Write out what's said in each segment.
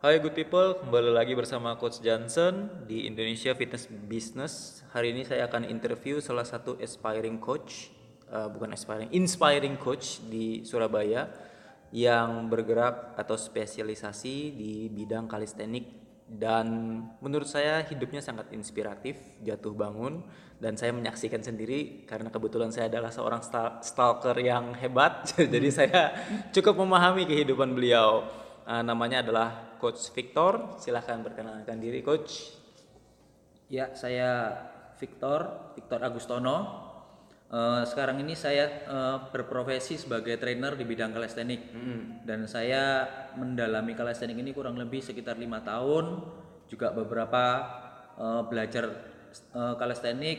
Hai good people, kembali lagi bersama Coach Johnson di Indonesia Fitness Business. Hari ini saya akan interview salah satu aspiring coach, uh, bukan aspiring, inspiring coach di Surabaya yang bergerak atau spesialisasi di bidang kalistenik dan menurut saya hidupnya sangat inspiratif, jatuh bangun dan saya menyaksikan sendiri karena kebetulan saya adalah seorang stal- stalker yang hebat, jadi saya cukup memahami kehidupan beliau. Uh, namanya adalah Coach Victor. Silahkan perkenalkan diri, Coach. Ya, saya Victor, Victor Agustono. Eh, sekarang ini saya eh, berprofesi sebagai trainer di bidang kalistenik dan saya mendalami kalistenik ini kurang lebih sekitar lima tahun. Juga beberapa eh, belajar eh, kalistenik,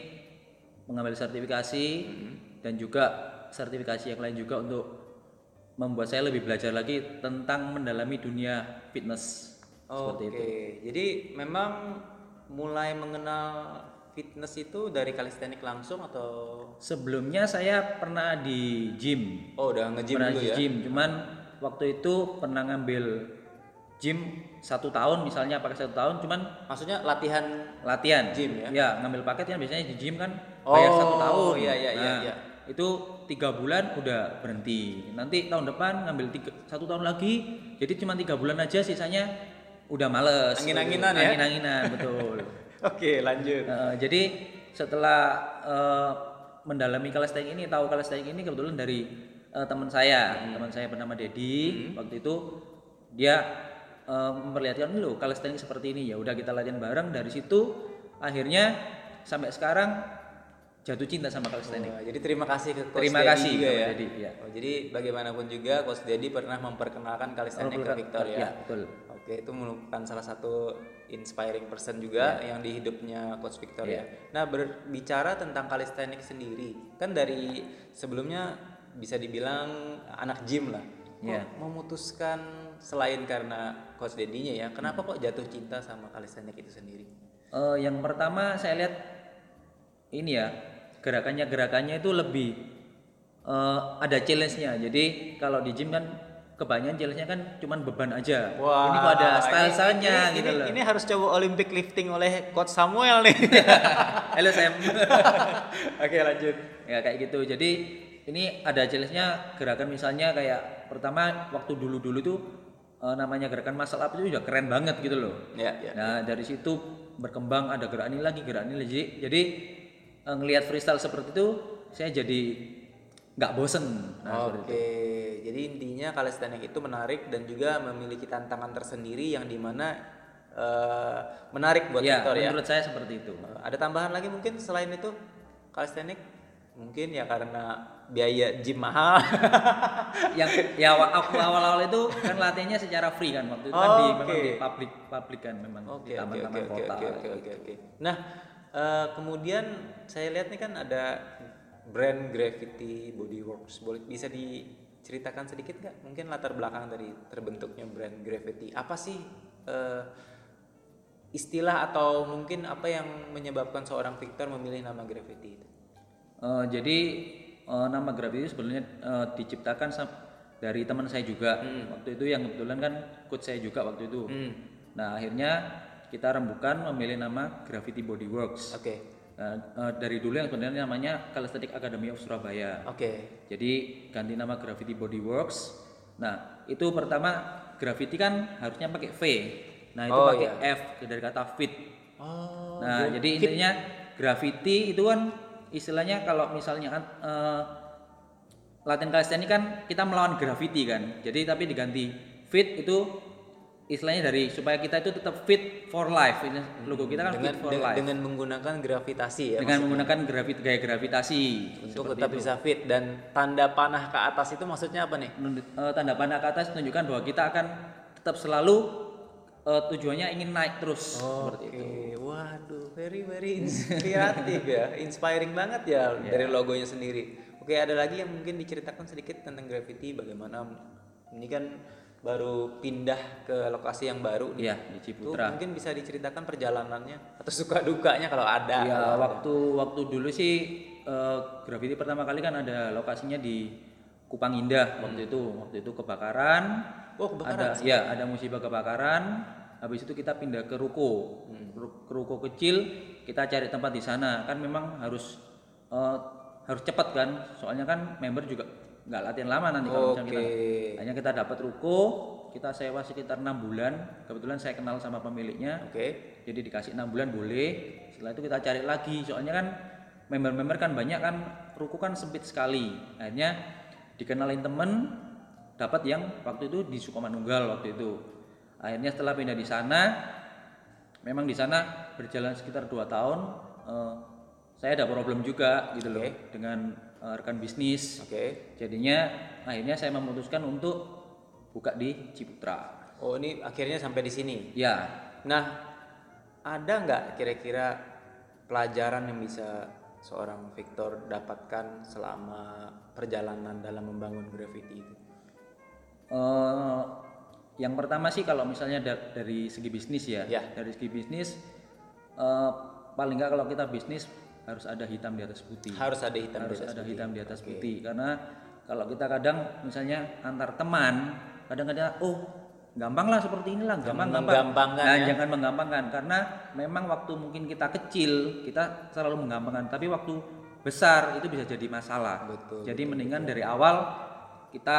mengambil sertifikasi dan juga sertifikasi yang lain juga untuk membuat saya lebih belajar lagi tentang mendalami dunia fitness. Seperti Oke, itu. jadi memang mulai mengenal fitness itu dari kalistenik langsung atau Sebelumnya saya pernah di gym. oh udah nge-gym pernah dulu di ya? gym, cuman waktu itu pernah ngambil gym satu tahun misalnya pakai satu tahun, cuman Maksudnya latihan latihan. Gym ya? Ya ngambil paket kan biasanya di gym kan bayar satu Oh, tahun. iya, iya, iya, Nah, iya. Itu tiga bulan udah berhenti. Nanti tahun depan ngambil tiga, satu tahun lagi, jadi cuma tiga bulan aja, sisanya udah males. Angin-anginan ya? Angin-anginan betul. Oke, lanjut. Eh, jadi setelah eh, mendalami kalistenik ini, tahu kalistenik ini kebetulan dari eh, teman saya, teman saya bernama Dedi. Waktu itu dia eh, memperlihatkan loh kalistenik seperti ini. Ya udah kita latihan bareng. Dari situ akhirnya sampai sekarang jatuh cinta sama kalistenik. Wah, jadi terima kasih ke Coach Terima Dedi kasih juga ya. Dedi, ya. Oh, jadi bagaimanapun juga Coach Dedi pernah memperkenalkan kalistenik ke Victor ya. Ya, betul. Oke, itu merupakan salah satu inspiring person juga yang di hidupnya Coach Victor ya. Nah, berbicara tentang kalistenik sendiri, kan dari sebelumnya bisa dibilang anak gym lah. Kok Ya. memutuskan selain karena Coach Dedinya ya, kenapa kok jatuh cinta sama kalistenik itu sendiri? Eh, yang pertama saya lihat ini ya gerakannya gerakannya itu lebih eh, ada challenge-nya. Jadi kalau di gym kan kebanyakan challenge-nya kan cuman beban aja. ini kok ada style-stylenya gitu ini- loh. Ini harus coba Olympic lifting oleh Coach Samuel nih. Halo Sam. Oke, lanjut. ya kayak gitu. Jadi ini ada challenge-nya gerakan misalnya kayak pertama waktu dulu-dulu tuh eh, namanya gerakan muscle up itu udah keren banget gitu loh. Ya, ya. Nah dari situ berkembang ada gerak ini lagi gerak ini lagi. Jadi, ngelihat freestyle seperti itu saya jadi nggak bosen. Nah. Oke, jadi intinya calisthenics itu menarik dan juga memiliki tantangan tersendiri yang di mana eh, menarik buat Ya, Victor ya. menurut saya seperti itu. Eh, Ada tambahan lagi mungkin selain itu calisthenics mungkin ya karena biaya gym mahal. yang ya aku awal-awal itu kan latihannya secara free kan waktu itu kan di Oke. memang di public public kan memang Oke, di oke, taman-taman oke, kota. oke, oke, oke, oke. Nah, eh, kemudian saya lihat nih kan ada brand Gravity Bodyworks. Boleh bisa diceritakan sedikit nggak? Mungkin latar belakang dari terbentuknya brand Gravity. Apa sih eh, istilah atau mungkin apa yang menyebabkan seorang Victor memilih nama Gravity itu? Eh, jadi eh, nama Gravity itu sebenarnya eh, diciptakan dari teman saya juga waktu itu yang kebetulan kan coach saya juga waktu itu. Hmm, Nah akhirnya kita rembukan memilih nama Gravity Bodyworks. Oke, Nah, eh, dari dulu yang sebenarnya namanya Calisthenic Academy of Surabaya. oke, Jadi ganti nama Gravity Bodyworks. Nah, itu pertama Gravity kan harusnya pakai V. Nah, itu Oh, pakai iya. F dari kata fit. Oh, Nah, jadi intinya gravity itu kan istilahnya kalau misalnya eh, latihan calisthenics kan kita melawan gravity kan. Jadi tapi diganti fit itu istilahnya dari supaya kita itu tetap fit for life. Ini logo kita kan dengan fit for dengan, life. dengan menggunakan gravitasi ya. Dengan menggunakan gravit gaya gravitasi. untuk tetap itu. bisa fit dan tanda panah ke atas itu maksudnya apa nih? Eh, tanda panah ke atas menunjukkan bahwa kita akan tetap selalu eh, tujuannya ingin naik terus seperti itu. Oke, waduh, very very inspiratif ya, inspiring banget ya dari logonya sendiri. Oke, ada lagi yang mungkin diceritakan sedikit tentang Gravity, bagaimana ini kan baru pindah ke lokasi yang baru nih. Iya, di Tuh, Ciputra. mungkin bisa diceritakan perjalanannya atau suka dukanya kalau ada. Ya kalau ada. waktu waktu dulu sih eh, Gravity pertama kali kan ada lokasinya di Kupang Indah waktu itu waktu itu kebakaran Oh, kebakaran. ada ya ada musibah kebakaran habis itu kita pindah ke ruko Ru- ke ruko kecil kita cari tempat di sana kan memang harus eh, harus cepat kan soalnya kan member juga nggak latihan lama nanti kalau misalnya kita hanya kita dapat ruko kita sewa sekitar enam bulan. Kebetulan saya kenal sama pemiliknya. Oke. jadi dikasih enam bulan boleh. Setelah itu kita cari lagi. Soalnya kan member-member kan banyak kan ruko kan sempit sekali. Akhirnya dikenalin temen dapat yang waktu itu di Sukomanunggal waktu itu. Akhirnya setelah pindah di sana memang di sana berjalan sekitar dua tahun eh, saya ada problem juga gitu loh dengan eh, rekan bisnis Oke. jadinya akhirnya saya memutuskan untuk buka di Ciputra Oh, ini akhirnya sampai di sini. ya Nah, ada nggak kira-kira pelajaran yang bisa seorang Victor dapatkan selama perjalanan dalam membangun graffiti itu? Eh, yang pertama sih kalau misalnya da- dari segi bisnis ya, Ya. dari segi bisnis eh, paling nggak kalau kita bisnis harus ada hitam di atas putih, Harus ada hitam harus di atas ada putih. hitam di atas putih. Karena kalau kita kadang misalnya antar teman kadang-kadang oh gampang lah seperti inilah gampang gampang. nah ya. jangan menggampangkan. Karena memang waktu mungkin kita kecil kita selalu menggampangkan. Tapi waktu besar itu bisa jadi masalah. Betul, jadi mendingan dari awal kita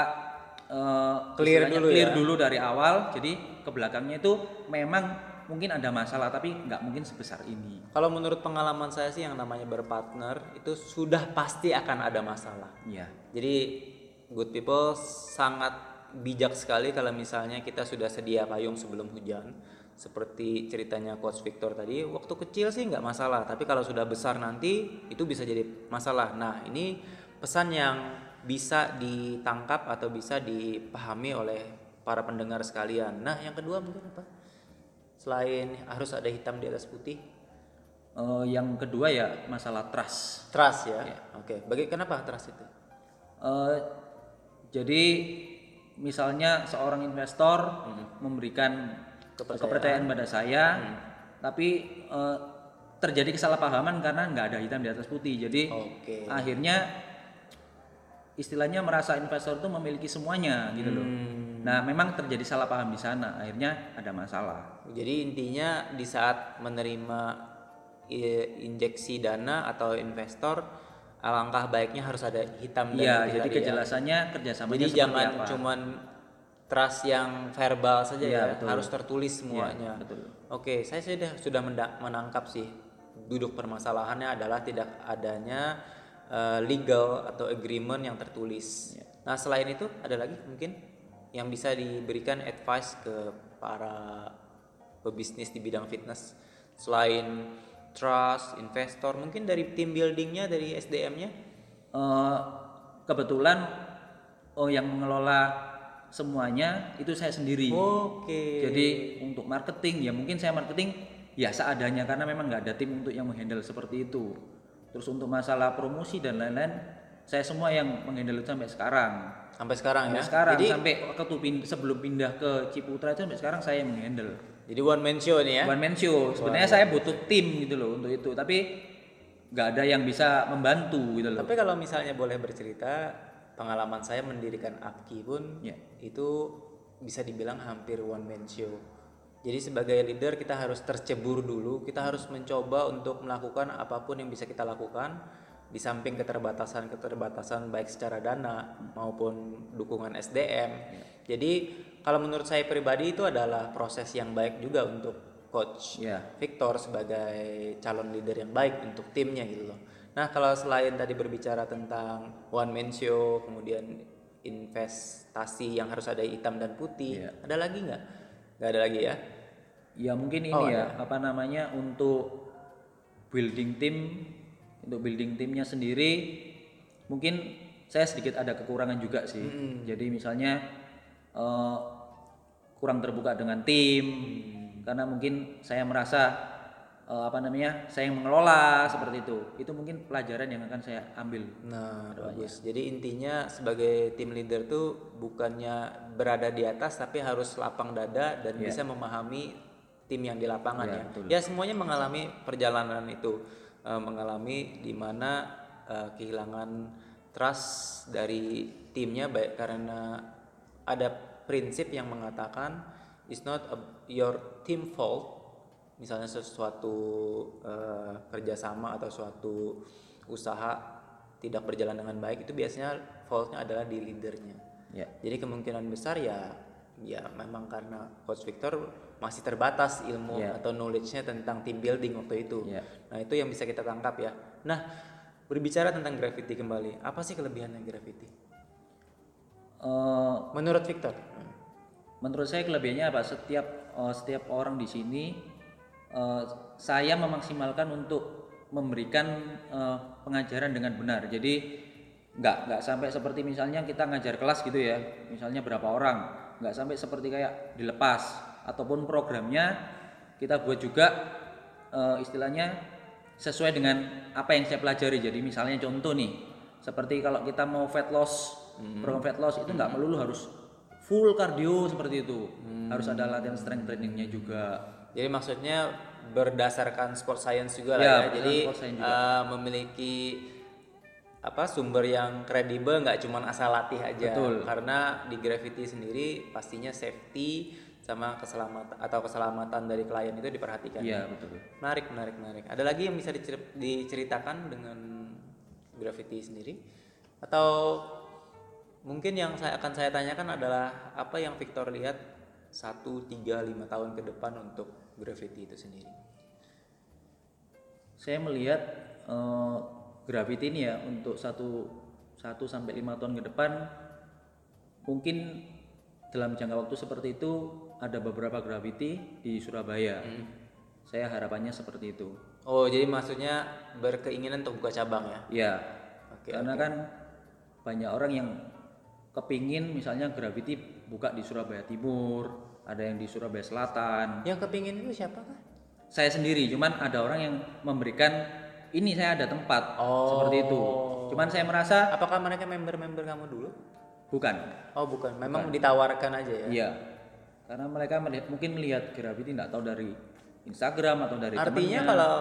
eh, Clear dulu clear ya. dulu dari awal. Jadi ke belakangnya itu memang mungkin ada masalah tapi nggak mungkin sebesar ini Kalau menurut pengalaman saya sih yang namanya berpartner itu sudah pasti akan ada masalah. ya Jadi good people sangat bijak sekali kalau misalnya kita sudah sedia payung sebelum hujan. Seperti ceritanya Coach Victor tadi, waktu kecil sih nggak masalah, tapi kalau sudah besar nanti itu bisa jadi masalah. Nah ini pesan yang bisa ditangkap atau bisa dipahami oleh para pendengar sekalian. Nah yang kedua mungkin apa? Selain harus ada hitam di atas putih, Eh, yang kedua ya masalah trust trust ya. Oke, bagi kenapa trust itu? Eh, jadi misalnya seorang investor memberikan kepercayaan. pada saya, tapi eh, terjadi kesalahpahaman karena nggak ada hitam di atas putih. Jadi Oke. akhirnya istilahnya merasa investor itu memiliki semuanya gitu loh. Nah memang terjadi salah paham di sana, akhirnya ada masalah. Jadi intinya di saat menerima i- injeksi dana atau investor, alangkah baiknya harus ada hitam dan Iya, putih jadi tadi ya. kejelasannya kerjasamanya Jadi jangan apa. cuman trust yang verbal saja Iya, ya, betul. harus tertulis semuanya. betul. Oke, saya sudah sudah menangkap sih duduk permasalahannya adalah tidak adanya eh, legal atau agreement yang tertulis. Iya. Nah, selain itu ada lagi mungkin yang bisa diberikan advice ke para pebisnis di bidang fitness selain trust, investor, mungkin dari team buildingnya, dari SDM-nya. Eh, kebetulan oh yang mengelola semuanya itu saya sendiri. Oke. Jadi untuk marketing ya mungkin saya marketing ya seadanya karena memang nggak ada tim untuk yang menghandle seperti itu. Terus untuk masalah promosi dan lain-lain saya semua yang menghandle sampai sekarang. Sampai sekarang Sampai ya. sekarang Jadi sampai pin- sebelum pindah ke Ciputra itu sampai sekarang saya yang menghandle. jadi one man show nih ya. One man show. Sebenarnya saya butuh tim gitu loh untuk itu, tapi nggak ada yang bisa membantu gitu loh. Tapi kalau misalnya boleh bercerita, pengalaman saya mendirikan Apki pun Ya. itu bisa dibilang hampir one man show. Jadi sebagai leader kita harus tercebur dulu, kita harus mencoba untuk melakukan apa pun yang bisa kita lakukan di samping keterbatasan-keterbatasan baik secara dana maupun dukungan SDM. Jadi kalau menurut saya pribadi itu adalah proses yang baik juga untuk coach Ya. Victor sebagai calon leader yang baik untuk timnya gitu loh. Nah kalau selain tadi berbicara tentang one man show, kemudian investasi yang harus ada hitam dan putih, Iya. ada lagi nggak? Nggak ada lagi ya? Ya mungkin ini Oh, ya apa namanya untuk building tim untuk building timnya sendiri mungkin saya sedikit ada kekurangan juga sih. Jadi misalnya eh, kurang terbuka dengan tim karena mungkin saya merasa eh, apa namanya saya yang mengelola seperti itu. Itu mungkin pelajaran yang akan saya ambil. Nah bagus. Jadi intinya sebagai tim leader tuh bukannya berada di atas tapi harus lapang dada dan bisa memahami tim yang di lapangan Iya, ya. betul. Ya semuanya mengalami perjalanan itu, Eh, mengalami di mana eh, kehilangan trust dari timnya baik karena ada prinsip yang mengatakan it's not a, your team fault misalnya sesuatu eh, kerjasama atau suatu usaha tidak berjalan dengan baik itu biasanya faultnya adalah di leadernya Ya. jadi kemungkinan besar ya ya memang karena coach Victor masih terbatas ilmu Ya. atau knowledge-nya tentang team building waktu itu Ya. nah itu yang bisa kita tangkap ya nah berbicara tentang graffiti kembali apa sih kelebihannya graffiti Eh, menurut Victor menurut saya kelebihannya apa? Setiap eh, setiap orang di sini eh, saya memaksimalkan untuk memberikan eh, pengajaran dengan benar. Jadi nggak nggak sampai seperti misalnya kita ngajar kelas gitu ya, misalnya berapa orang, nggak sampai seperti kayak dilepas ataupun programnya kita buat juga eh, istilahnya sesuai dengan apa yang saya pelajari. Jadi misalnya contoh nih, seperti kalau kita mau fat loss, program fat loss itu nggak melulu harus full cardio seperti itu, harus ada latihan strength trainingnya juga. Jadi maksudnya berdasarkan sport science juga lah Ya, ya. Jadi juga. eh, memiliki apa sumber yang kredibel nggak cuma asal latih aja. Betul. Karena di graffiti sendiri pastinya safety sama keselamatan atau keselamatan dari klien itu diperhatikan. Iya betul. Menarik, menarik, menarik. Ada lagi yang bisa dicer- diceritakan dengan graffiti sendiri? Atau mungkin yang saya akan saya tanyakan adalah apa yang Victor lihat satu, tiga, lima tahun ke depan untuk graffiti itu sendiri? Saya melihat eh, graffiti ini ya untuk satu satu sampai lima tahun ke depan mungkin dalam jangka waktu seperti itu ada beberapa graffiti di Surabaya. Saya harapannya seperti itu. Oh, jadi maksudnya berkeinginan untuk buka cabang ya? Ya, Oke. karena kan banyak orang yang kepingin misalnya graffiti buka di Surabaya Timur, ada yang di Surabaya Selatan. Yang kepingin itu siapa kah? Saya sendiri, cuman ada orang yang memberikan ini saya ada tempat Oh. seperti itu. Cuman saya merasa Apakah mereka member-member kamu dulu? Bukan. Oh, bukan. Memang ditawarkan aja ya? Iya. Karena mereka melihat, mungkin melihat graffiti tidak tahu dari Instagram atau dari Artinya temannya. kalau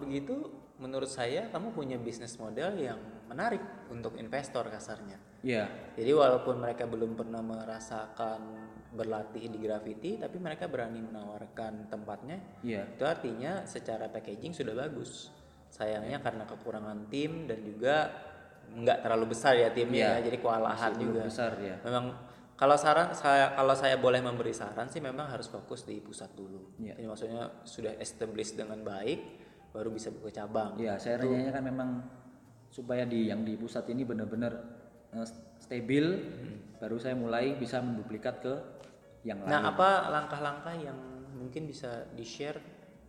begitu menurut saya kamu punya bisnis model yang menarik untuk investor kasarnya. Iya. Jadi walaupun mereka belum pernah merasakan berlatih di graffiti tapi mereka berani menawarkan tempatnya. Iya. Itu artinya secara packaging sudah bagus. Sayangnya karena kekurangan tim dan juga nggak terlalu besar ya timnya ya, jadi kewalahan Belum juga. besar ya. Memang kalau saran saya kalau saya boleh memberi saran sih memang harus fokus di pusat dulu. Iya. Jadi maksudnya sudah established dengan baik baru bisa buka cabang. Iya, saya renyahnya kan memang supaya di yang di pusat ini benar-benar eh, stabil, baru saya mulai bisa menduplikat ke yang lain. Nah, apa langkah-langkah yang mungkin bisa di-share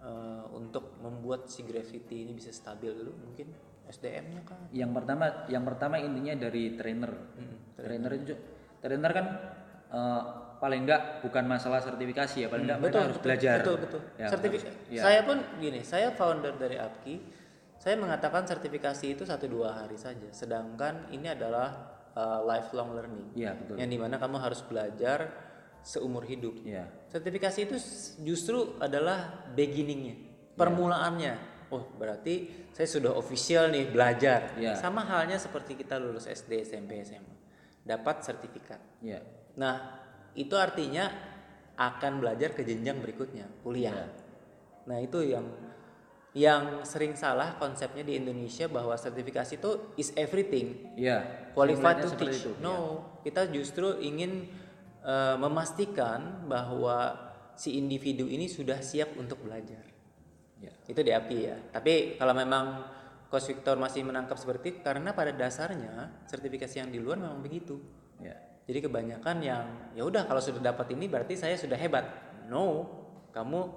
eh, untuk membuat si graffiti ini bisa stabil dulu mungkin SDM-nya kan? Yang pertama, yang pertama intinya dari trainer. trainer itu, trainer kan eh, paling enggak bukan masalah sertifikasi ya, paling enggak mereka harus belajar. Betul, betul. Ya, Sertifikat. harus- ya. Saya pun gini, saya founder dari APKI. Saya mengatakan sertifikasi itu satu dua hari saja. Sedangkan ini adalah uh, lifelong learning. Iya, betul. Yang di mana kamu harus belajar seumur hidup. Iya. Sertifikasi itu justru adalah beginningnya, permulaannya. Oh, berarti saya sudah official nih belajar. Iya. Sama halnya seperti kita lulus SD, SMP, SMA, dapat sertifikat. Iya. Nah, itu artinya akan belajar ke jenjang berikutnya, kuliah. Nah, itu yang yang sering salah konsepnya di Indonesia bahwa sertifikasi itu is everything, Iya. qualified to teach. itu, No, kita justru ingin eh, memastikan bahwa si individu ini sudah siap untuk belajar. Iya. Itu di API ya. Tapi kalau memang Coach Victor masih menangkap seperti itu karena pada dasarnya sertifikasi yang di luar memang begitu. Iya. Jadi kebanyakan yang ya udah kalau sudah dapat ini berarti saya sudah hebat. No, kamu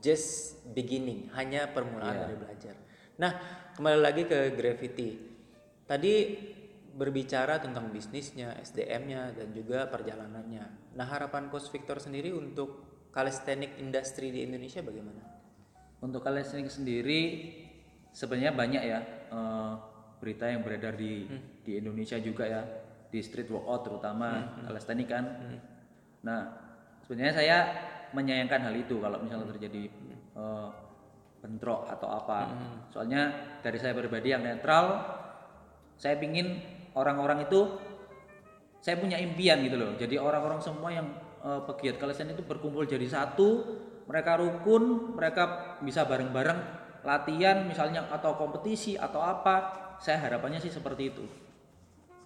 just beginning, hanya permulaan Iya. dari belajar. Nah, kembali lagi ke graffiti. Tadi berbicara tentang bisnisnya, SDM-nya dan juga perjalanannya. Nah, harapan Coach Victor sendiri untuk calisthenic industry di Indonesia bagaimana? Untuk kalian sendiri sebenarnya banyak ya eh, berita yang beredar di di Indonesia juga ya di street workout terutama calisthenics kan. Nah sebenarnya saya menyayangkan hal itu kalau misalnya terjadi eh, bentrok atau apa. Soalnya dari saya pribadi yang netral, saya pingin orang-orang itu saya punya impian gitu loh. Jadi orang-orang semua yang uh, pegiat kalian itu berkumpul jadi satu, mereka rukun, mereka bisa bareng-bareng latihan misalnya atau kompetisi atau apa. Saya harapannya sih seperti itu.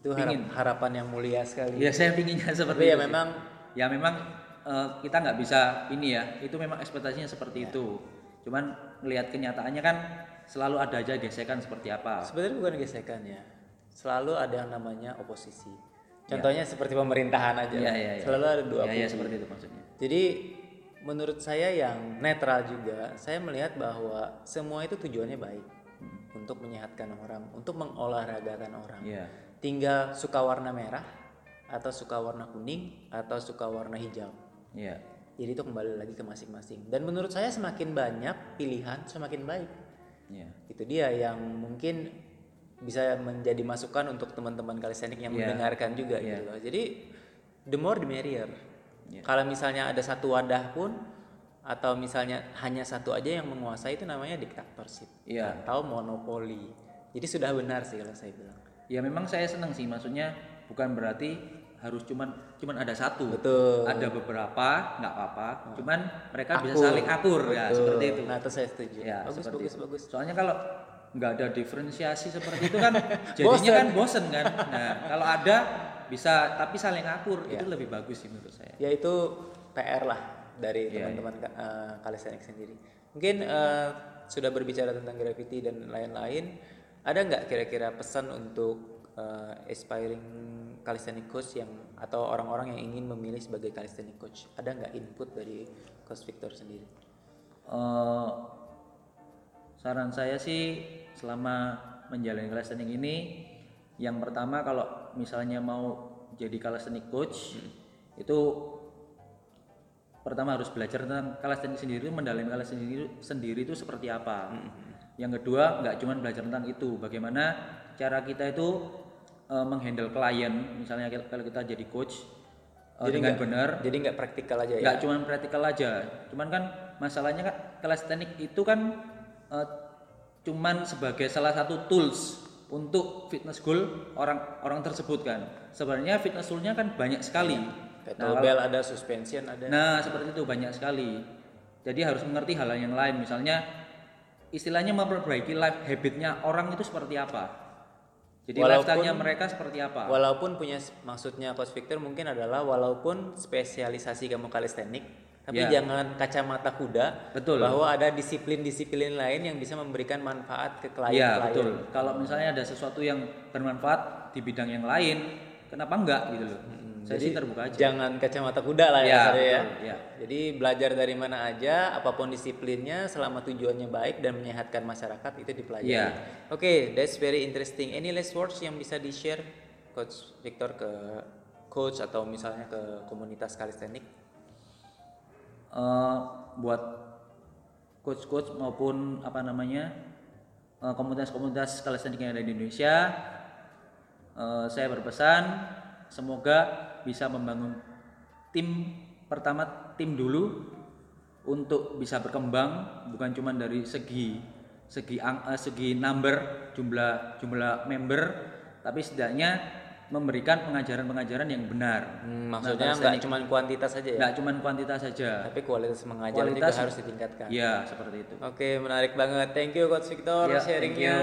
Itu harap, harapan yang mulia sekali. Ya saya pinginnya seperti Tapi ya itu. memang ya memang uh, kita nggak bisa ini ya. Itu memang ekspektasinya seperti itu. Cuman melihat kenyataannya kan selalu ada aja gesekan seperti apa. sebenarnya bukan gesekan ya. Selalu ada yang namanya oposisi. Contohnya seperti pemerintahan aja. Iya lah. iya iya. Selalu ada dua Iya iya kubu. seperti itu maksudnya. Jadi menurut saya yang netral juga, saya melihat bahwa semua itu tujuannya baik untuk menyehatkan orang, untuk mengolahragakan orang. Iya. Tinggal suka warna merah atau suka warna kuning atau suka warna hijau. Iya. Jadi itu kembali lagi ke masing-masing. Dan menurut saya semakin banyak pilihan semakin baik. Iya. Itu dia yang mungkin bisa menjadi masukan untuk teman-teman kalistenik yang Iya. mendengarkan juga Iya. gitu loh. Jadi the more the merrier. Iya. Kalau misalnya ada satu wadah pun atau misalnya hanya satu aja yang menguasai itu namanya diktatorship Iya. atau monopoli. Jadi sudah benar sih kalau saya bilang. Ya memang saya senang sih maksudnya bukan berarti harus cuman cuman ada satu. Betul. Ada beberapa nggak apa-apa. Cuman mereka bisa Akur. saling akur ya Betul. seperti itu. Nah, itu saya setuju. Ya, bagus, bagus, itu. bagus. Soalnya kalau nggak ada diferensiasi seperti itu kan jadinya kan bosen kan. Nah, kalau ada bisa tapi saling akur Ya. itu lebih bagus sih menurut saya. Ya itu PR lah dari Iya, teman-teman uh, kalistenik sendiri. Mungkin uh, sudah berbicara tentang graffiti dan lain-lain, ada nggak kira-kira pesan untuk uh, aspiring calisthenic coach yang atau orang-orang yang ingin memilih sebagai calisthenic coach? Ada nggak input dari coach Victor sendiri? Eh, saran saya sih selama menjalani calisthenics ini yang pertama kalau misalnya mau jadi calisthenics coach itu pertama harus belajar tentang calisthenics sendiri mendalami calisthenics sendiri, itu seperti apa. Yang kedua nggak cuma belajar tentang itu bagaimana cara kita itu eh, menghandle klien. Misalnya kalau kita jadi coach eh, Jadi dengan nggak- benar. Jadi nggak praktikal aja ya? nggak cuma praktikal aja. Cuman kan masalahnya kan calisthenics itu kan eh, cuman sebagai salah satu tools untuk fitness goal orang orang tersebut kan. Sebenarnya fitness toolnya kan banyak sekali. Kettlebell ada, suspension ada. nah seperti itu banyak sekali. Jadi harus mengerti hal yang lain. Misalnya istilahnya memperbaiki life habitnya orang itu seperti apa. Jadi lifestyle-nya mereka seperti apa. Walaupun punya maksudnya coach Victor mungkin adalah walaupun spesialisasi kamu kalistenik, tapi Ya. jangan kacamata kuda Betul. bahwa ada disiplin-disiplin lain yang bisa memberikan manfaat ke klien. Iya betul. Kalau misalnya ada sesuatu yang bermanfaat di bidang yang lain, kenapa enggak gitu loh? Saya sih terbuka aja. Jangan kacamata kuda lah ya, Ya, ya. ya. Jadi belajar dari mana aja, apa pun disiplinnya, selama tujuannya baik dan menyehatkan masyarakat itu dipelajari. Ya. Oke, that's very interesting. Any last words yang bisa di share, Coach Victor ke coach atau misalnya ke komunitas kalistenik? Eh, buat coach-coach maupun apa namanya eh, komunitas-komunitas kalisthenik yang ada di Indonesia, eh, saya berpesan semoga bisa membangun tim pertama tim dulu untuk bisa berkembang bukan cuma dari segi segi eh, segi number jumlah jumlah member tapi setidaknya memberikan pengajaran-pengajaran yang benar. Hmm, Nah, maksudnya nggak cuma kuantitas saja ya, nggak cuma kuantitas saja. tapi kualitas mengajar Kualitas- juga harus ditingkatkan. Iya, seperti itu. Oke, menarik banget. Thank you Coach Victor Ya, sharingnya.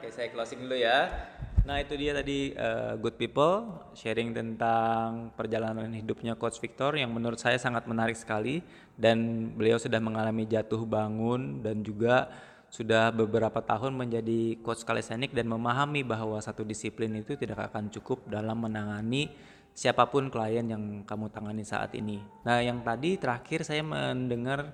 Oke, saya closing dulu ya. Nah, itu dia tadi uh, good people sharing tentang perjalanan hidupnya Coach Victor yang menurut saya sangat menarik sekali dan beliau sudah mengalami jatuh bangun dan juga sudah beberapa tahun menjadi coach calisthenics dan memahami bahwa satu disiplin itu tidak akan cukup dalam menangani siapa pun klien yang kamu tangani saat ini. Nah, yang tadi terakhir saya mendengar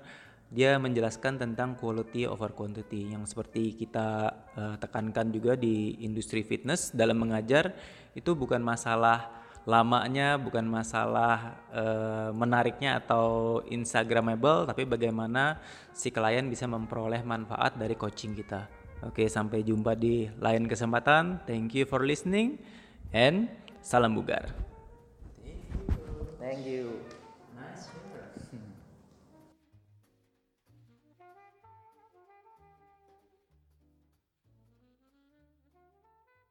dia menjelaskan tentang quality over quantity yang seperti kita eh, tekankan juga di industri fitness dalam mengajar itu bukan masalah lamanya, bukan masalah eh, menariknya atau instagramable, tapi bagaimana si klien bisa memperoleh manfaat dari coaching kita. Oke, sampai jumpa di lain kesempatan. Thank you for listening and salam bugar. Thank you.